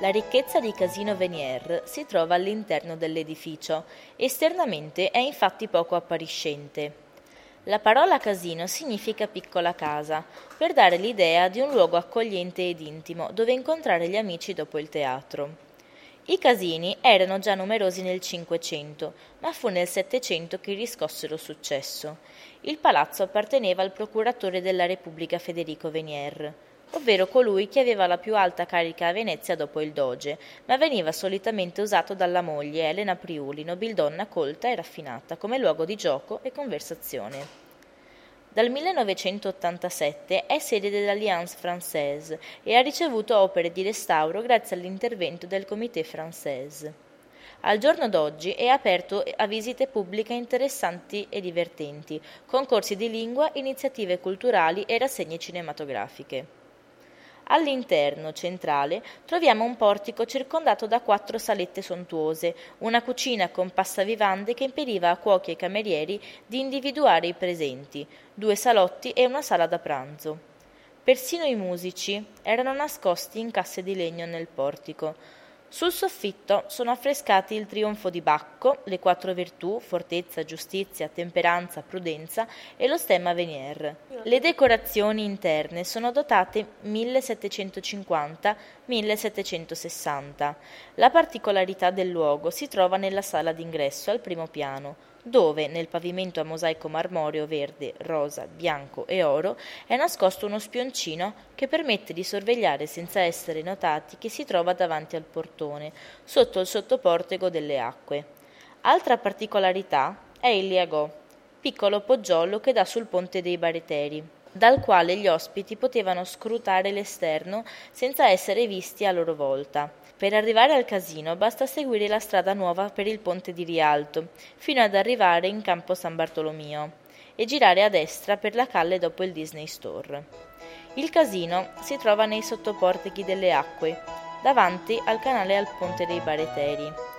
La ricchezza di Casino Venier si trova all'interno dell'edificio, esternamente è infatti poco appariscente. La parola casino significa piccola casa, per dare l'idea di un luogo accogliente ed intimo dove incontrare gli amici dopo il teatro. I casini erano già numerosi nel Cinquecento, ma fu nel Settecento che riscossero successo. Il palazzo apparteneva al procuratore della Repubblica Federico Venier, ovvero colui che aveva la più alta carica a Venezia dopo il doge, ma veniva solitamente usato dalla moglie Elena Priuli, nobildonna colta e raffinata, come luogo di gioco e conversazione. Dal 1987 è sede dell'Alliance Française e ha ricevuto opere di restauro grazie all'intervento del Comité Française. Al giorno d'oggi è aperto a visite pubbliche interessanti e divertenti, concorsi di lingua, iniziative culturali e rassegne cinematografiche. All'interno centrale troviamo un portico circondato da quattro salette sontuose, una cucina con passavivande che impediva a cuochi e camerieri di individuare i presenti, due salotti e una sala da pranzo. Persino i musici erano nascosti in casse di legno nel portico, sul soffitto sono affrescati il trionfo di Bacco, le quattro virtù, fortezza, giustizia, temperanza, prudenza e lo stemma Venier. Le decorazioni interne sono dotate 1750-1760. La particolarità del luogo si trova nella sala d'ingresso al primo piano, dove nel pavimento a mosaico marmoreo verde, rosa, bianco e oro è nascosto uno spioncino che permette di sorvegliare senza essere notati che si trova davanti al portone, sotto il sottoportego delle acque. Altra particolarità è il liagò, piccolo poggiolo che dà sul ponte dei bareteri, dal quale gli ospiti potevano scrutare l'esterno senza essere visti a loro volta. Per arrivare al casino basta seguire la strada nuova per il ponte di Rialto, fino ad arrivare in campo San Bartolomeo, e girare a destra per la calle dopo il Disney Store. Il casino si trova nei sottoportichi delle acque, davanti al canale al ponte dei Bareteri.